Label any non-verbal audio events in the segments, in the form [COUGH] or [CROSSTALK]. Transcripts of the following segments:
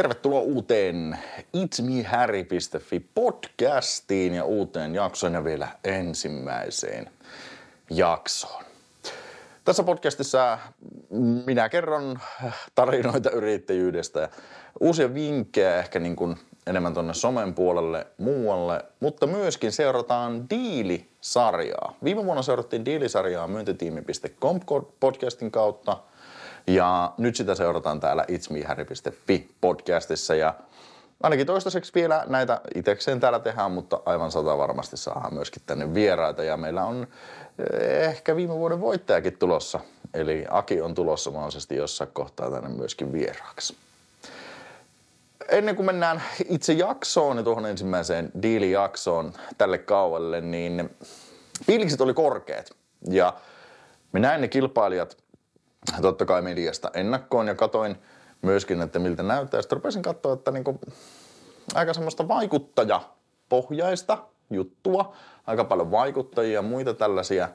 Tervetuloa uuteen itsmihäri.fi podcastiin ja uuteen jaksoon ja vielä ensimmäiseen jaksoon. Tässä podcastissa minä kerron tarinoita yrittäjyydestä ja uusia vinkkejä ehkä niin kuin enemmän tuonne somen puolelle muualle, mutta myöskin seurataan Diili-sarjaa. Viime vuonna seurattiin Diili-sarjaa myyntitiimi.com podcastin kautta – ja nyt sitä seurataan täällä itsmihäri.fi podcastissa ja ainakin toistaiseksi vielä näitä itsekseen täällä tehdään, mutta aivan sata varmasti saadaan myöskin tänne vieraita ja meillä on eh, ehkä viime vuoden voittajakin tulossa. Eli Aki on tulossa mahdollisesti jossain kohtaa tänne myöskin vieraaksi. Ennen kuin mennään itse jaksoon ja tuohon ensimmäiseen diilijaksoon tälle kaualle, niin fiilikset oli korkeat. Ja me näin ne kilpailijat totta kai mediasta ennakkoon ja katoin myöskin, että miltä näyttää. Sitten rupesin katsoa, että niin kuin aika semmoista vaikuttajapohjaista juttua, aika paljon vaikuttajia ja muita tällaisia,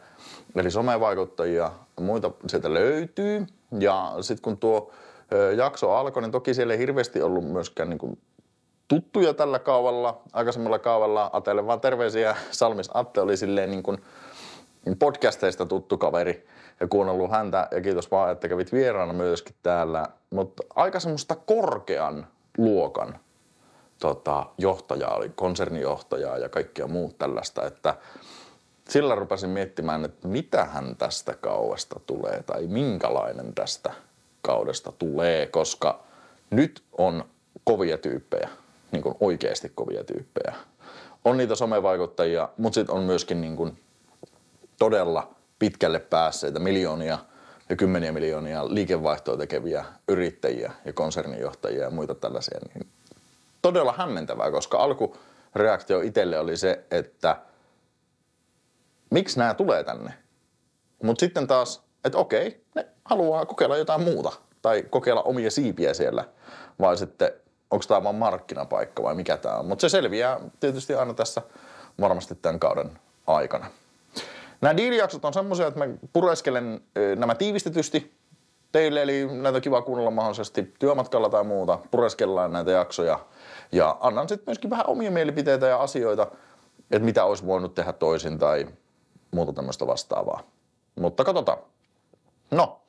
eli somevaikuttajia muita sieltä löytyy. Ja sitten kun tuo jakso alkoi, niin toki siellä ei hirveästi ollut myöskään niin kuin tuttuja tällä kaavalla, aikaisemmalla kaavalla. Atelle vaan terveisiä. Salmis Atte oli silleen niin kuin podcasteista tuttu kaveri ja kuunnellut häntä ja kiitos vaan, että kävit vieraana myöskin täällä. Mutta aika semmoista korkean luokan tota, johtajaa, oli konsernijohtajaa ja kaikkia muut tällaista, että sillä rupesin miettimään, että mitä hän tästä kaudesta tulee tai minkälainen tästä kaudesta tulee, koska nyt on kovia tyyppejä, niin kuin oikeasti kovia tyyppejä. On niitä somevaikuttajia, mutta sitten on myöskin niin kuin todella pitkälle päässeitä miljoonia ja kymmeniä miljoonia liikevaihtoa tekeviä yrittäjiä ja konsernijohtajia ja muita tällaisia. Niin todella hämmentävää, koska alkureaktio itselle oli se, että miksi nämä tulee tänne. Mutta sitten taas, että okei, ne haluaa kokeilla jotain muuta tai kokeilla omia siipiä siellä, vai sitten onko tämä vain markkinapaikka vai mikä tämä on. Mutta se selviää tietysti aina tässä varmasti tämän kauden aikana. Nämä diilijaksot on semmoisia, että mä pureskelen nämä tiivistetysti teille, eli näitä on kiva kuunnella mahdollisesti työmatkalla tai muuta. Pureskellaan näitä jaksoja ja annan sitten myöskin vähän omia mielipiteitä ja asioita, että mitä olisi voinut tehdä toisin tai muuta tämmöistä vastaavaa. Mutta katsotaan. No,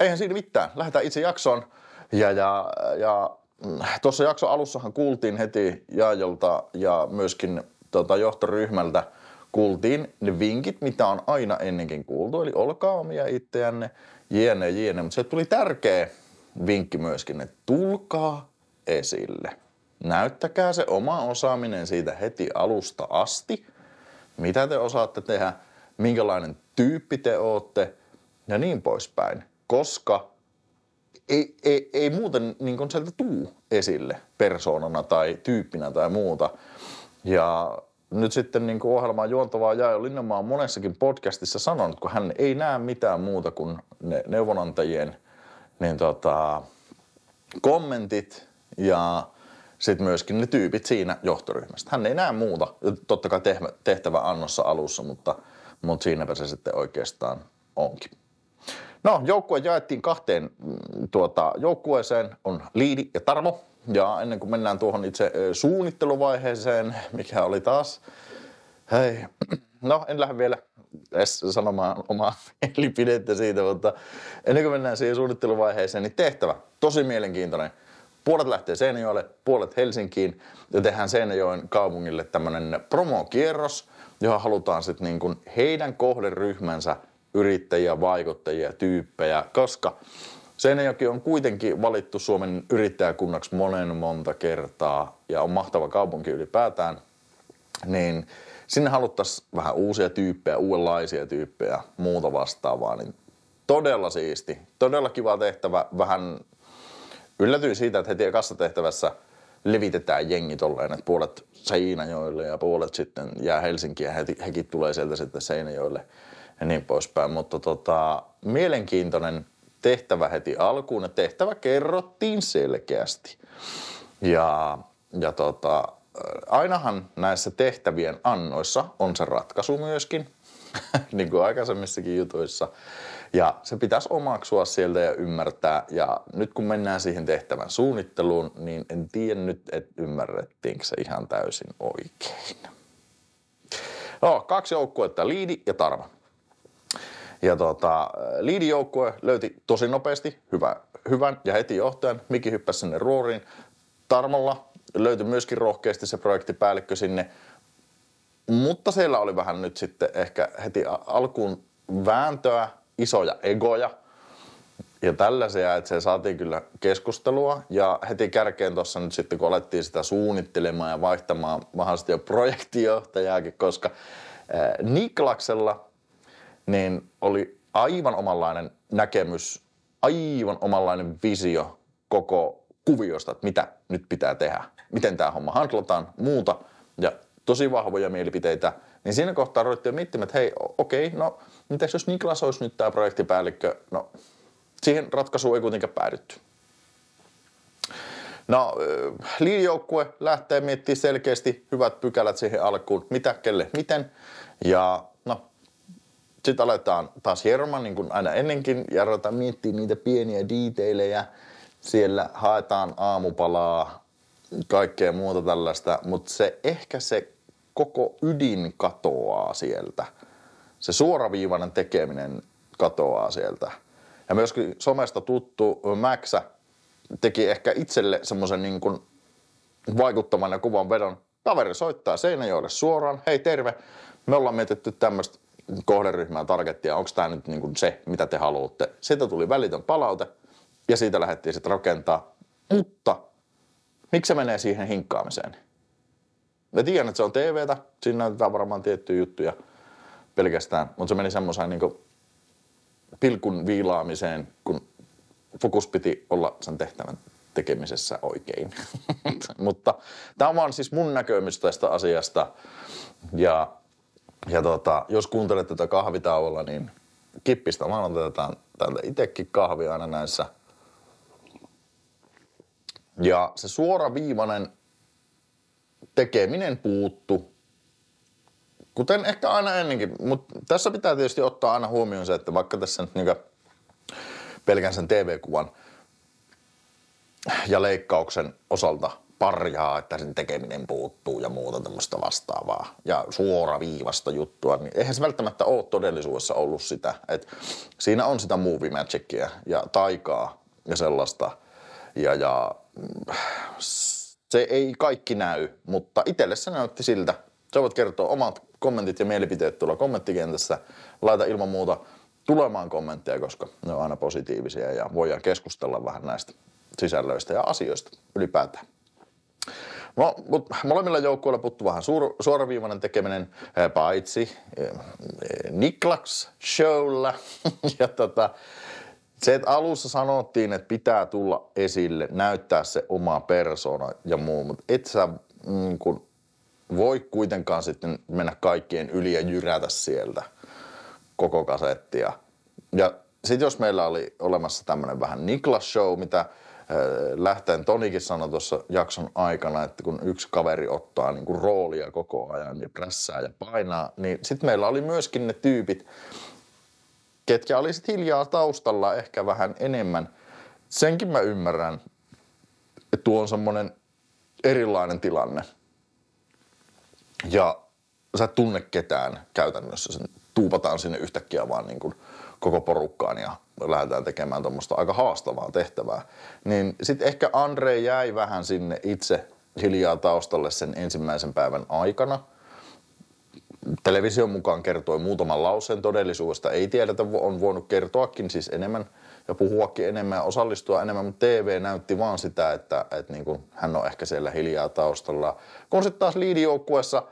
eihän siinä mitään. Lähdetään itse jaksoon. Ja, ja, ja mm, tuossa jakson alussahan kuultiin heti Jaajolta ja myöskin tota, johtoryhmältä – kuultiin ne vinkit, mitä on aina ennenkin kuultu, eli olkaa omia itseänne, jiene, jiene. Mutta se tuli tärkeä vinkki myöskin, että tulkaa esille. Näyttäkää se oma osaaminen siitä heti alusta asti, mitä te osaatte tehdä, minkälainen tyyppi te ootte ja niin poispäin. Koska ei, ei, ei muuten niin sieltä tuu esille persoonana tai tyyppinä tai muuta. Ja nyt sitten niin kuin ohjelmaan juontavaa Jaajo Linnamaa on monessakin podcastissa sanonut, kun hän ei näe mitään muuta kuin ne neuvonantajien niin tota, kommentit ja sitten myöskin ne tyypit siinä johtoryhmästä. Hän ei näe muuta. Totta kai tehtävä annossa alussa, mutta, mutta siinäpä se sitten oikeastaan onkin. No, joukkue jaettiin kahteen mm, tuota, joukkueeseen, on Liidi ja Tarmo. Ja ennen kuin mennään tuohon itse suunnitteluvaiheeseen, mikä oli taas, hei, [CLEARS THROAT] no en lähde vielä edes sanomaan omaa [LAUGHS] mielipidettä siitä, mutta ennen kuin mennään siihen suunnitteluvaiheeseen, niin tehtävä, tosi mielenkiintoinen. Puolet lähtee Seinäjoelle, puolet Helsinkiin ja tehdään Seinäjoen kaupungille tämmöinen promokierros, johon halutaan sitten niin kuin heidän kohderyhmänsä yrittäjiä, vaikuttajia, tyyppejä, koska Seinäjoki on kuitenkin valittu Suomen yrittäjäkunnaksi monen monta kertaa ja on mahtava kaupunki ylipäätään, niin sinne haluttaisiin vähän uusia tyyppejä, uudenlaisia tyyppejä, muuta vastaavaa, niin todella siisti, todella kiva tehtävä. Vähän yllätyin siitä, että heti kassatehtävässä levitetään jengi tolleen, että puolet Seinäjoille ja puolet sitten jää Helsinkiin ja he, hekin tulee sieltä sitten Seinäjoille ja niin poispäin. Mutta tota, mielenkiintoinen tehtävä heti alkuun ja tehtävä kerrottiin selkeästi. Ja, ja tota, ainahan näissä tehtävien annoissa on se ratkaisu myöskin, [LAUGHS] niin kuin aikaisemmissakin jutuissa. Ja se pitäisi omaksua sieltä ja ymmärtää. Ja nyt kun mennään siihen tehtävän suunnitteluun, niin en tiedä nyt, että ymmärrettiinkö se ihan täysin oikein. No, kaksi joukkuetta, Liidi ja Tarva. Ja tota, Liidin joukkue löyti tosi nopeasti hyvä, hyvän ja heti johtajan. Miki hyppäsi sinne ruoriin. Tarmolla löytyi myöskin rohkeasti se projektipäällikkö sinne. Mutta siellä oli vähän nyt sitten ehkä heti alkuun vääntöä, isoja egoja ja tällaisia, että se saatiin kyllä keskustelua. Ja heti kärkeen tuossa nyt sitten, kun alettiin sitä suunnittelemaan ja vaihtamaan mahdollisesti jo projektijohtajaakin, koska Niklaksella niin oli aivan omanlainen näkemys, aivan omanlainen visio koko kuviosta, että mitä nyt pitää tehdä, miten tämä homma handlataan, muuta. Ja tosi vahvoja mielipiteitä, niin siinä kohtaa ruvettiin miettimään, että hei, okei, no mitäs jos Niklas olisi nyt tämä projektipäällikkö? No, siihen ratkaisuun ei kuitenkaan päädytty. No, liijoukkue lähtee miettimään selkeästi hyvät pykälät siihen alkuun, mitä, kelle, miten. Ja sitten aletaan taas hieromaan niin kuin aina ennenkin ja aletaan miettiä niitä pieniä detailejä. Siellä haetaan aamupalaa, kaikkea muuta tällaista, mutta se ehkä se koko ydin katoaa sieltä. Se suoraviivainen tekeminen katoaa sieltä. Ja myöskin somesta tuttu Maxä teki ehkä itselle semmoisen niin kuin vaikuttavan ja kuvan vedon. Kaveri soittaa Seinäjoelle suoraan, hei terve, me ollaan mietitty tämmöistä kohderyhmää, targettia, onko tämä nyt niin kuin se, mitä te haluatte. Siitä tuli välitön palaute ja siitä lähdettiin sitten rakentaa. Mutta miksi se menee siihen hinkkaamiseen? Mä tiedän, että se on TVtä, siinä näytetään varmaan tiettyjä juttuja pelkästään, mutta se meni semmoiseen niin pilkun viilaamiseen, kun fokus piti olla sen tehtävän tekemisessä oikein. [LAUGHS] mutta tämä on vaan siis mun näkemys tästä asiasta. Ja, ja tota, jos kuuntelet tätä kahvitauolla, niin kippistä vaan otetaan täältä itsekin kahvia aina näissä. Ja se suoraviivainen tekeminen puuttu, kuten ehkä aina ennenkin. Mutta tässä pitää tietysti ottaa aina huomioon se, että vaikka tässä nyt niinku pelkän sen TV-kuvan ja leikkauksen osalta parjaa, että sen tekeminen puuttuu ja muuta tämmöistä vastaavaa ja suoraviivasta juttua, niin eihän se välttämättä ole todellisuudessa ollut sitä. Et siinä on sitä movie magicia ja taikaa ja sellaista. Ja, ja se ei kaikki näy, mutta itselle se näytti siltä. Sä voit kertoa omat kommentit ja mielipiteet tuolla kommenttikentässä. Laita ilman muuta tulemaan kommentteja, koska ne on aina positiivisia ja voidaan keskustella vähän näistä sisällöistä ja asioista ylipäätään. No, mutta molemmilla joukkueilla puttu vähän suor, suoraviivainen tekeminen, paitsi Niklaks showlla. [LAUGHS] ja tota, se, että alussa sanottiin, että pitää tulla esille, näyttää se oma persona ja muu, mutta et sä niin kun, voi kuitenkaan sitten mennä kaikkien yli ja jyrätä sieltä koko kasettia. Ja sitten jos meillä oli olemassa tämmöinen vähän Niklas Show, mitä lähteen Tonikin sanoi tuossa jakson aikana, että kun yksi kaveri ottaa niin kuin roolia koko ajan ja prässää ja painaa, niin sitten meillä oli myöskin ne tyypit, ketkä olisit hiljaa taustalla ehkä vähän enemmän. Senkin mä ymmärrän, että tuo on semmoinen erilainen tilanne. Ja sä et tunne ketään käytännössä. Sen tuupataan sinne yhtäkkiä vaan niin kuin koko porukkaan ja lähdetään tekemään tuommoista aika haastavaa tehtävää. Niin sitten ehkä Andre jäi vähän sinne itse hiljaa taustalle sen ensimmäisen päivän aikana – television mukaan kertoi muutaman lauseen todellisuudesta. Ei tiedetä, on voinut kertoakin siis enemmän ja puhuakin enemmän ja osallistua enemmän, mutta TV näytti vaan sitä, että, että niin kuin hän on ehkä siellä hiljaa taustalla. Kun sitten taas liidijoukkueessa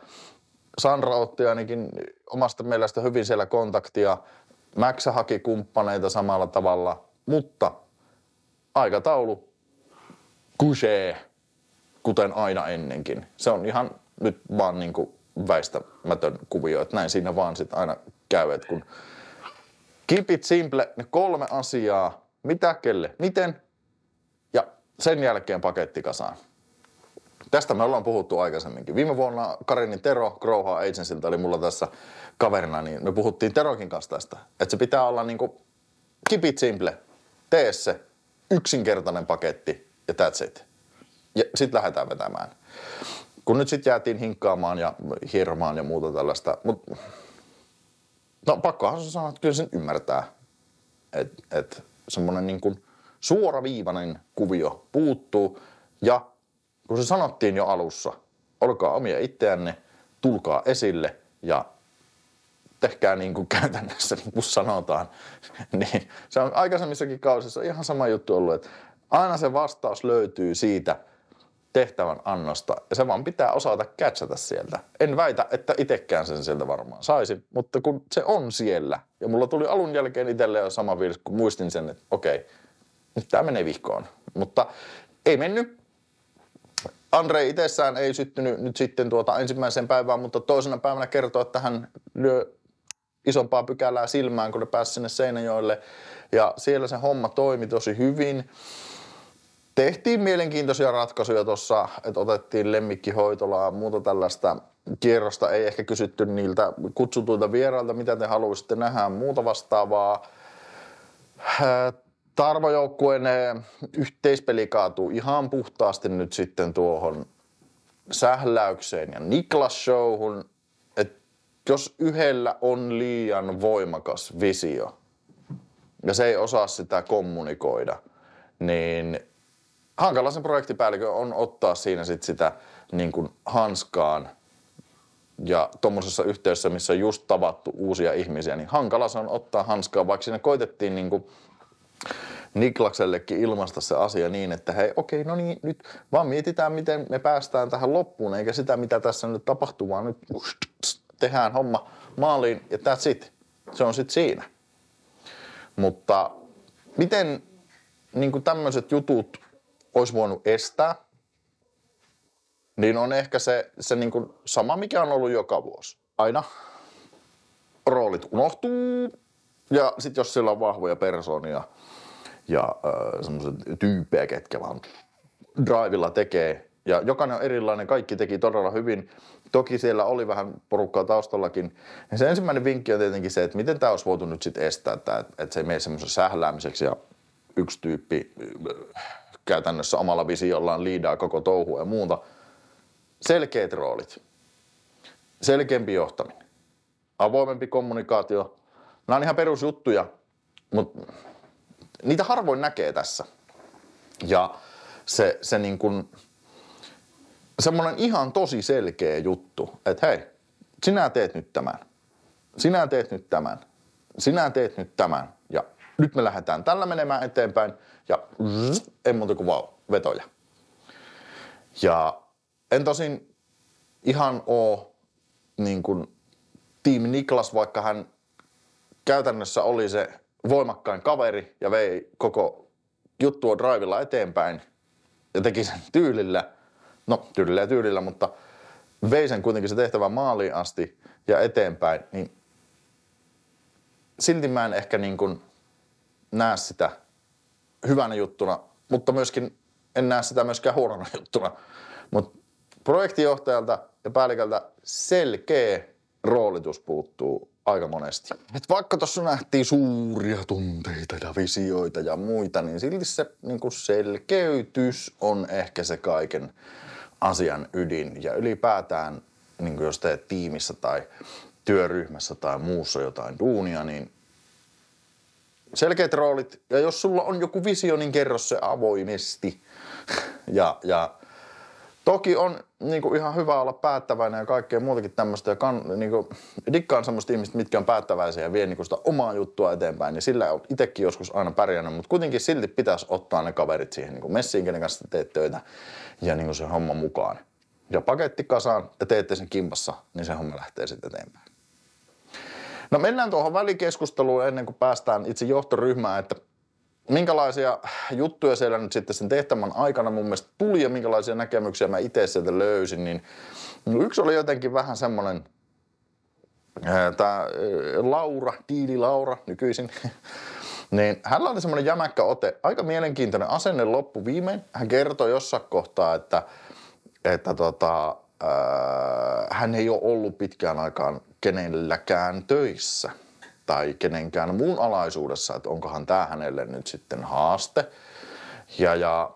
Sandra otti ainakin omasta mielestä hyvin siellä kontaktia. Max haki kumppaneita samalla tavalla, mutta aikataulu kusee, kuten aina ennenkin. Se on ihan nyt vaan niin kuin väistämätön kuvio, että näin siinä vaan sitten aina käy, että kun keep it simple, ne kolme asiaa, mitä, kelle, miten, ja sen jälkeen paketti kasaan. Tästä me ollaan puhuttu aikaisemminkin. Viime vuonna Karinin Tero Growha Agencylta oli mulla tässä kaverina, niin me puhuttiin Terokin kanssa tästä. Että se pitää olla niin kuin keep it simple. Tee se yksinkertainen paketti ja that's it. Ja sitten lähdetään vetämään. Kun nyt sitten jäätiin hinkkaamaan ja hieromaan ja muuta tällaista, mutta no pakkohan se sanoa, että kyllä sen ymmärtää, että et semmoinen niin kuin suoraviivainen kuvio puuttuu ja kun se sanottiin jo alussa, olkaa omia itseänne, tulkaa esille ja tehkää niin kuin käytännössä niin kuin sanotaan. [LAUGHS] niin se on aikaisemmissakin kausissa ihan sama juttu ollut, että aina se vastaus löytyy siitä tehtävän annosta ja se vaan pitää osata catchata sieltä. En väitä, että itsekään sen sieltä varmaan saisin, mutta kun se on siellä ja mulla tuli alun jälkeen itselle jo sama fiilis, kun muistin sen, että okei, nyt tämä menee vihkoon. Mutta ei mennyt, Andre itsessään ei syttynyt nyt sitten tuota ensimmäiseen päivään, mutta toisena päivänä kertoo, että hän lyö isompaa pykälää silmään, kun ne pääsi sinne Seinäjoelle. Ja siellä se homma toimi tosi hyvin. Tehtiin mielenkiintoisia ratkaisuja tuossa, että otettiin lemmikkihoitolaa, muuta tällaista kierrosta. Ei ehkä kysytty niiltä kutsutuilta vierailta, mitä te haluaisitte nähdä, muuta vastaavaa. Tarvojoukkueen yhteispeli kaatuu ihan puhtaasti nyt sitten tuohon sähläykseen ja Niklas Showhun, että jos yhdellä on liian voimakas visio ja se ei osaa sitä kommunikoida, niin hankalaisen projektipäällikö on ottaa siinä sit sitä niin kuin hanskaan. Ja tuommoisessa yhteydessä, missä on just tavattu uusia ihmisiä, niin hankala se on ottaa hanskaa, vaikka siinä koitettiin niin kuin Niklaksellekin ilmaista se asia niin, että hei, okei, no niin, nyt vaan mietitään, miten me päästään tähän loppuun, eikä sitä, mitä tässä nyt tapahtuu, vaan nyt tehdään homma maaliin ja that's it. Se on sitten siinä. Mutta miten niin tämmöiset jutut olisi voinut estää, niin on ehkä se, se niin kuin sama, mikä on ollut joka vuosi. Aina roolit unohtuu ja sitten jos sillä on vahvoja persoonia – ja äh, semmoiset tyyppejä, ketkä vaan drivilla tekee. Ja jokainen on erilainen, kaikki teki todella hyvin. Toki siellä oli vähän porukkaa taustallakin. Ja se ensimmäinen vinkki on tietenkin se, että miten tämä olisi voitu nyt sitten estää, että, että se ei mene semmoisen sähläämiseksi ja yksi tyyppi käytännössä omalla visiollaan liidaa koko touhua ja muuta. Selkeät roolit. Selkeämpi johtaminen. Avoimempi kommunikaatio. Nämä on ihan perusjuttuja, mutta niitä harvoin näkee tässä. Ja se, se niin kuin, semmoinen ihan tosi selkeä juttu, että hei, sinä teet nyt tämän, sinä teet nyt tämän, sinä teet nyt tämän ja nyt me lähdetään tällä menemään eteenpäin ja zzz, ei muuta kuin vaan vetoja. Ja en tosin ihan oo niin kuin Team Niklas, vaikka hän käytännössä oli se voimakkain kaveri ja vei koko juttua drivilla eteenpäin ja teki sen tyylillä, no tyylillä ja tyylillä, mutta vei sen kuitenkin se tehtävä maaliin asti ja eteenpäin, niin silti mä en ehkä niin kuin näe sitä hyvänä juttuna, mutta myöskin en näe sitä myöskään huonona juttuna. Mutta projektijohtajalta ja päälliköltä selkeä roolitus puuttuu aika monesti. Et vaikka tuossa nähtiin suuria tunteita ja visioita ja muita, niin silti se niin selkeytys on ehkä se kaiken asian ydin. Ja ylipäätään, niin jos teet tiimissä tai työryhmässä tai muussa jotain duunia, niin selkeät roolit. Ja jos sulla on joku visio, niin kerro se avoimesti. [LAUGHS] ja, ja Toki on niin kuin ihan hyvä olla päättäväinen ja kaikkea muutakin tämmöistä. Ja kan, niin kuin, dikkaan semmoista ihmistä, mitkä on päättäväisiä ja vie niin kuin sitä omaa juttua eteenpäin. Niin sillä on itsekin joskus aina pärjännyt, mutta kuitenkin silti pitäisi ottaa ne kaverit siihen niin kuin messiin, kenen kanssa teet töitä ja niin kuin se homma mukaan. Ja paketti kasaan ja teette sen kimpassa, niin se homma lähtee sitten eteenpäin. No mennään tuohon välikeskusteluun ennen kuin päästään itse johtoryhmään, että minkälaisia juttuja siellä nyt sitten sen tehtävän aikana mun mielestä tuli ja minkälaisia näkemyksiä mä itse sieltä löysin, niin no yksi oli jotenkin vähän semmoinen, tämä Laura, Tiili Laura nykyisin, [LAUGHS] niin hänellä oli semmoinen jämäkkä ote, aika mielenkiintoinen asenne loppu viimein. Hän kertoi jossain kohtaa, että, että tota, hän ei ole ollut pitkään aikaan kenelläkään töissä – tai kenenkään muun alaisuudessa, että onkohan tämä hänelle nyt sitten haaste. Ja, ja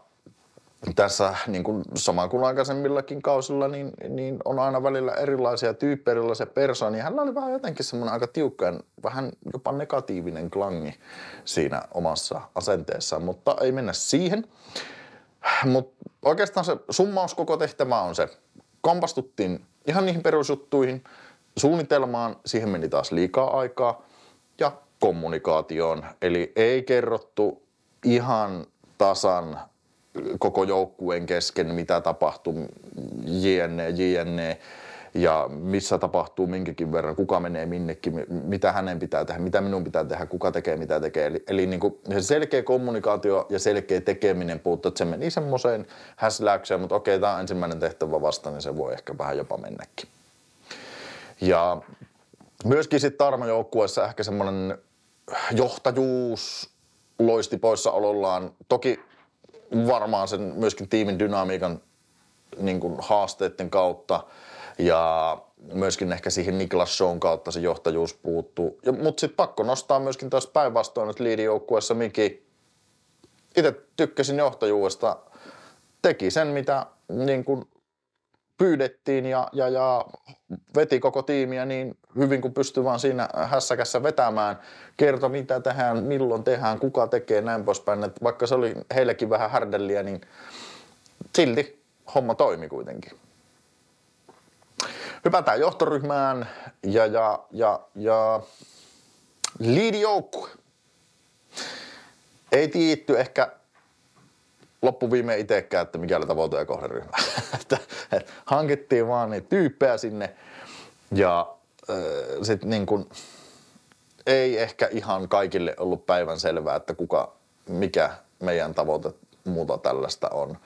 tässä niin kuin sama kuin aikaisemmillakin kausilla, niin, niin on aina välillä erilaisia tyyppejä, erilaisia persoonia. Hänellä oli vähän jotenkin semmoinen aika tiukka vähän jopa negatiivinen klangi siinä omassa asenteessaan, mutta ei mennä siihen. Mutta oikeastaan se summaus koko tehtävä on se. Kompastuttiin ihan niihin perusjuttuihin, suunnitelmaan, siihen meni taas liikaa aikaa kommunikaatioon. Eli ei kerrottu ihan tasan koko joukkueen kesken, mitä tapahtuu, jne, jne, ja missä tapahtuu minkäkin verran, kuka menee minnekin, mitä hänen pitää tehdä, mitä minun pitää tehdä, kuka tekee, mitä tekee. Eli, eli niin kuin se selkeä kommunikaatio ja selkeä tekeminen puuttuu, että se meni semmoiseen häsläykseen, mutta okei, tämä on ensimmäinen tehtävä vasta, niin se voi ehkä vähän jopa mennäkin. Ja myöskin sitten Tarma-joukkueessa ehkä semmoinen johtajuus loisti poissaolollaan. Toki varmaan sen myöskin tiimin dynamiikan niin kuin haasteiden kautta ja myöskin ehkä siihen Niklas Shown kautta se johtajuus puuttuu. Mutta sitten pakko nostaa myöskin taas päinvastoin, että liidijoukkueessa Miki itse tykkäsin johtajuudesta, teki sen mitä niin kuin pyydettiin ja, ja, ja veti koko tiimiä niin hyvin kuin pystyi vaan siinä hässäkässä vetämään. Kertoi mitä tehdään, milloin tehdään, kuka tekee näin poispäin. Et vaikka se oli heillekin vähän härdelliä, niin silti homma toimi kuitenkin. Hypätään johtoryhmään ja, ja, ja, ja liidijoukkue. Ei tiitty ehkä loppuviime itsekään, että mikä oli tavoite ja kohderyhmä. [LAUGHS] hankittiin vaan niitä tyyppejä sinne ja äh, sitten niin kuin, ei ehkä ihan kaikille ollut päivän selvää, että kuka, mikä meidän tavoite muuta tällaista on.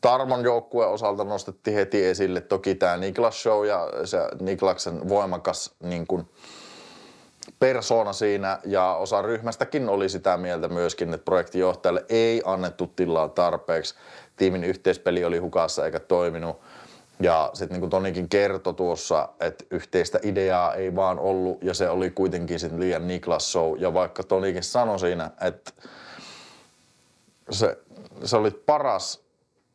Tarmon joukkueen osalta nostettiin heti esille toki tämä Niklas Show ja se Niklaksen voimakas niin kuin, persona siinä ja osa ryhmästäkin oli sitä mieltä myöskin, että projektijohtajalle ei annettu tilaa tarpeeksi. Tiimin yhteispeli oli hukassa eikä toiminut. Ja sitten niin kuin Tonikin kertoi tuossa, että yhteistä ideaa ei vaan ollut ja se oli kuitenkin sitten liian Niklas Show. Ja vaikka Tonikin sanoi siinä, että se, se oli paras,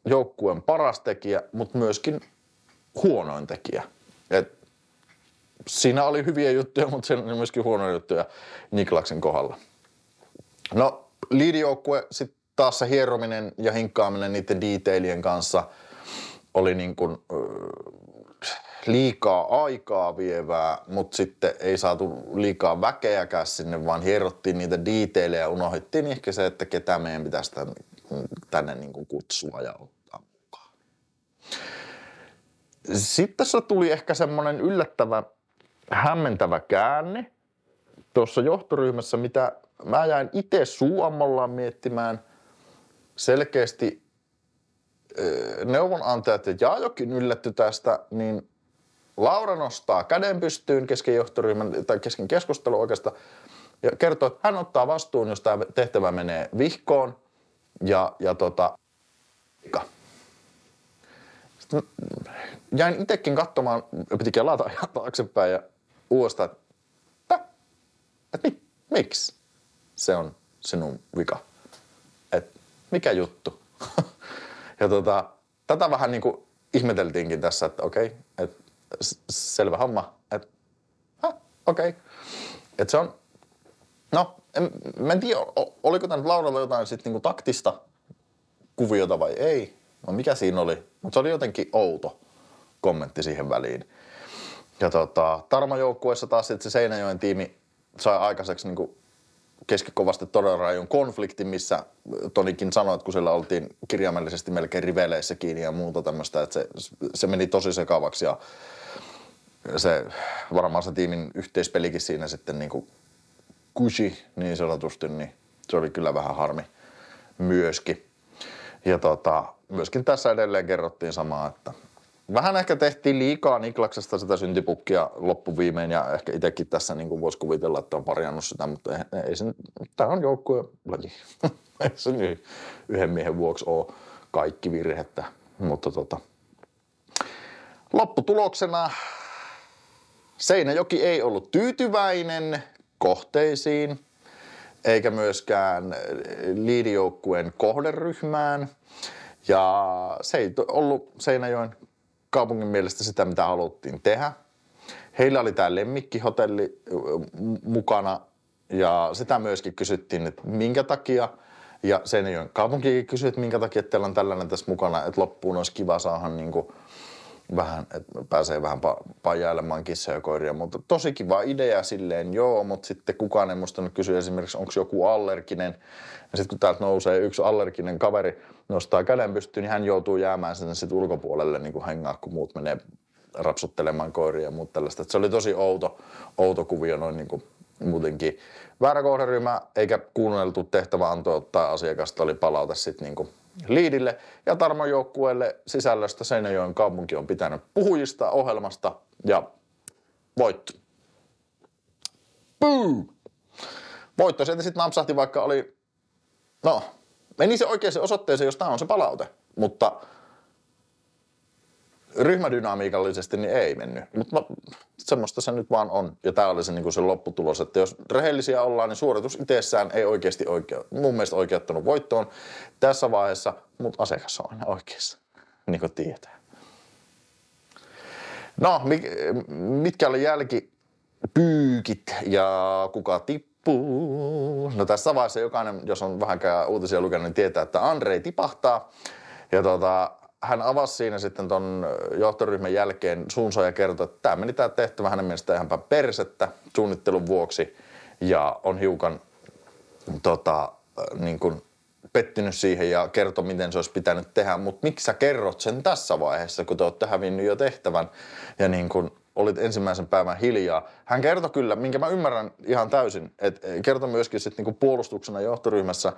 joukkueen paras tekijä, mutta myöskin huonoin tekijä. Et siinä oli hyviä juttuja, mutta siinä oli myöskin huonoja juttuja Niklaksen kohdalla. No, liidijoukkue sitten taas se hierominen ja hinkkaaminen niiden detailien kanssa oli niin kuin, liikaa aikaa vievää, mutta sitten ei saatu liikaa väkeäkään sinne, vaan hierottiin niitä detaileja ja unohdettiin ehkä se, että ketä meidän pitäisi tänne, tänne niin kuin kutsua ja ottaa mukaan. Sitten tässä tuli ehkä semmoinen yllättävä hämmentävä käänne. Tuossa johtoryhmässä, mitä mä jäin itse suomallaan miettimään selkeästi neuvonantajat ja Jaajokin yllätty tästä, niin Laura nostaa käden pystyyn kesken johtoryhmän tai kesken keskustelu oikeastaan ja kertoo, että hän ottaa vastuun, jos tämä tehtävä menee vihkoon ja, ja tota, Sitten jäin itsekin katsomaan, piti kelata ihan taaksepäin ja uudestaan, että, että mi, miksi se on sinun vika? Että mikä juttu? [LAUGHS] ja tota, tätä vähän niin kuin ihmeteltiinkin tässä, että okei, että selvä homma, että okei. Okay. Että se on, no, en, mä en tiedä, oliko tämä nyt Lauralla jotain sitten niinku taktista kuviota vai ei. No mikä siinä oli, mutta se oli jotenkin outo kommentti siihen väliin. Ja tota, Tarma-joukkueessa taas sitten se Seinäjoen tiimi sai aikaiseksi niin keskikovasti todella rajun konflikti, missä Tonikin sanoi, että kun siellä oltiin kirjaimellisesti melkein riveleissä kiinni ja muuta tämmöistä, että se, se meni tosi sekavaksi ja se varmaan se tiimin yhteispelikin siinä sitten niin kuin kusi niin sanotusti, niin se oli kyllä vähän harmi myöskin. Ja tota, myöskin tässä edelleen kerrottiin samaa, että vähän ehkä tehtiin liikaa Niklaksesta sitä syntipukkia loppuviimein ja ehkä itsekin tässä niin kuin voisi kuvitella, että on parjannut sitä, mutta ei, ei se, tämä on joukkue [LAUGHS] ei se niin yhden miehen vuoksi ole kaikki virhettä, mutta tota, lopputuloksena Seinäjoki ei ollut tyytyväinen kohteisiin, eikä myöskään liidijoukkueen kohderyhmään. Ja se ei ollut Seinäjoen kaupungin mielestä sitä, mitä haluttiin tehdä. Heillä oli tämä lemmikkihotelli mukana ja sitä myöskin kysyttiin, että minkä takia. Ja Seinäjoen kaupunki kysyi, että minkä takia teillä on tällainen tässä mukana, että loppuun olisi kiva saada niin kuin vähän, että pääsee vähän pa- pajailemaan kissoja ja koiria, mutta tosi kiva idea silleen, joo, mutta sitten kukaan ei musta kysyä esimerkiksi, onko joku allerginen. Ja sitten kun täältä nousee yksi allerginen kaveri, nostaa käden pystyyn, niin hän joutuu jäämään sen sitten ulkopuolelle niin kuin hengaa, kun muut menee rapsuttelemaan koiria ja muuta tällaista. Et se oli tosi outo, outo kuvio noin niin kuin muutenkin. Väärä kohderyhmä, eikä kuunneltu tehtävä antoi tai asiakasta oli palaute sitten niin kuin liidille ja Tarmo joukkueelle sisällöstä Seinäjoen kaupunki on pitänyt puhujista ohjelmasta ja voitto. Boom! Voitto sieltä sitten napsahti, vaikka oli, no, meni se oikeaan osoitteeseen, jos tämä on se palaute, mutta ryhmädynamiikallisesti niin ei mennyt. Mutta semmoista se nyt vaan on. Ja tämä oli se, niin se lopputulos, että jos rehellisiä ollaan, niin suoritus itsessään ei oikeasti oikea, mun mielestä oikeuttanut voittoon tässä vaiheessa, mutta asiakas on aina oikeassa, [LAUGHS] niin kuin tietää. No, mitkä oli jälkipyykit ja kuka tippuu? No tässä vaiheessa jokainen, jos on vähänkään uutisia lukenut, niin tietää, että Andrei tipahtaa. Ja tota, hän avasi siinä sitten ton johtoryhmän jälkeen suunsa ja kertoi, että tämä meni tämä tehtävä hänen mielestään ihan päin persettä suunnittelun vuoksi. Ja on hiukan tota, niin kuin pettynyt siihen ja kertoi, miten se olisi pitänyt tehdä, mutta miksi sä kerrot sen tässä vaiheessa, kun te olette hävinnyt jo tehtävän? Ja niin kuin olit ensimmäisen päivän hiljaa. Hän kertoi kyllä, minkä mä ymmärrän ihan täysin, että kertoi myöskin sitten niin puolustuksena johtoryhmässä,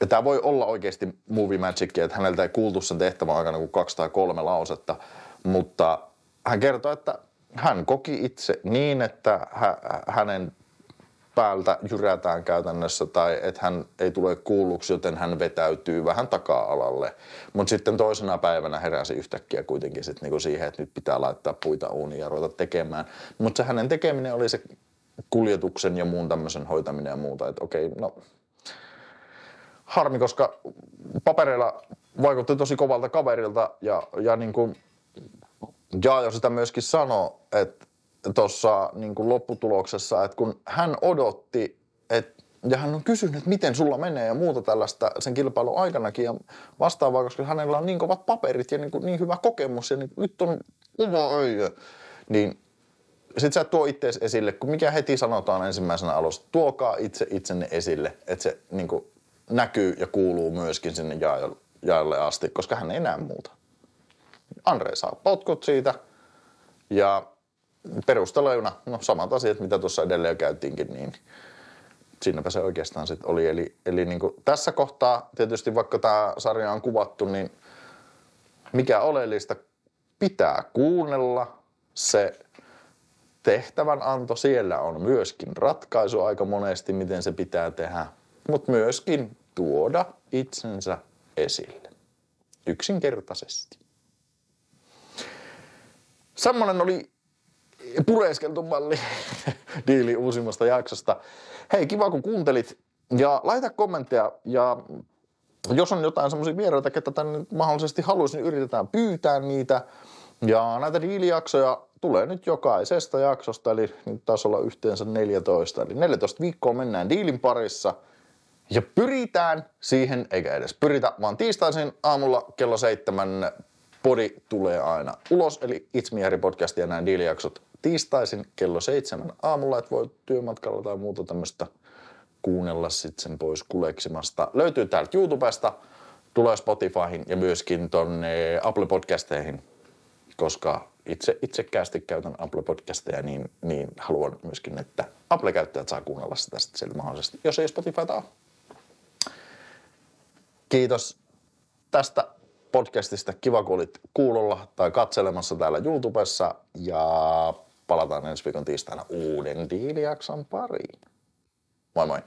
ja tämä voi olla oikeasti movie magic, että häneltä ei kuultu sen tehtävän aikana kuin kaksi tai kolme lausetta, mutta hän kertoi, että hän koki itse niin, että hä- hänen päältä jyrätään käytännössä tai että hän ei tule kuulluksi, joten hän vetäytyy vähän taka-alalle. Mutta sitten toisena päivänä heräsi yhtäkkiä kuitenkin sit niinku siihen, että nyt pitää laittaa puita uuniin ja ruveta tekemään. Mutta se hänen tekeminen oli se kuljetuksen ja muun tämmöisen hoitaminen ja muuta, että okei, no harmi, koska papereilla vaikutti tosi kovalta kaverilta ja, ja niin kuin Jaajo sitä myöskin sanoi, että tuossa niin lopputuloksessa, että kun hän odotti, että ja hän on kysynyt, että miten sulla menee ja muuta tällaista sen kilpailun aikanakin ja vastaavaa, koska hänellä on niin kovat paperit ja niin, kuin, niin hyvä kokemus ja niin, nyt on kuva öijö. Niin sit sä tuo itse esille, kun mikä heti sanotaan ensimmäisenä alussa, tuokaa itse itsenne esille, että se niin kuin, näkyy ja kuuluu myöskin sinne jaajalle asti, koska hän ei näe muuta. Andre saa potkut siitä ja perustelujuna, no samat asiat, mitä tuossa edelleen käytiinkin, niin siinäpä se oikeastaan sitten oli. Eli, eli niin kuin tässä kohtaa tietysti vaikka tämä sarja on kuvattu, niin mikä oleellista, pitää kuunnella se tehtävän anto. Siellä on myöskin ratkaisu aika monesti, miten se pitää tehdä, mutta myöskin tuoda itsensä esille. Yksinkertaisesti. Semmoinen oli pureeskeltu malli [LAUGHS] diili uusimmasta jaksosta. Hei, kiva kun kuuntelit ja laita kommentteja ja jos on jotain semmoisia vieraita, ketä tänne mahdollisesti haluaisin, niin yritetään pyytää niitä. Ja näitä diilijaksoja tulee nyt jokaisesta jaksosta, eli nyt taisi olla yhteensä 14. Eli 14 viikkoa mennään diilin parissa – ja pyritään siihen, eikä edes pyritä, vaan tiistaisin aamulla kello seitsemän podi tulee aina ulos, eli It's Me Harry Podcast ja nämä diilijaksot tiistaisin kello seitsemän aamulla, että voi työmatkalla tai muuta tämmöistä kuunnella sitten sen pois kuleksimasta. Löytyy täältä YouTubesta, tulee Spotifyhin ja myöskin tonne Apple Podcasteihin, koska itse itsekkäästi käytän Apple Podcasteja, niin, niin haluan myöskin, että Apple-käyttäjät saa kuunnella sitä sitten sieltä mahdollisesti, jos ei Spotifyta ole. Kiitos tästä podcastista. Kiva, kun olit kuulolla tai katselemassa täällä YouTubessa. Ja palataan ensi viikon tiistaina uuden diilijakson pariin. Moi moi!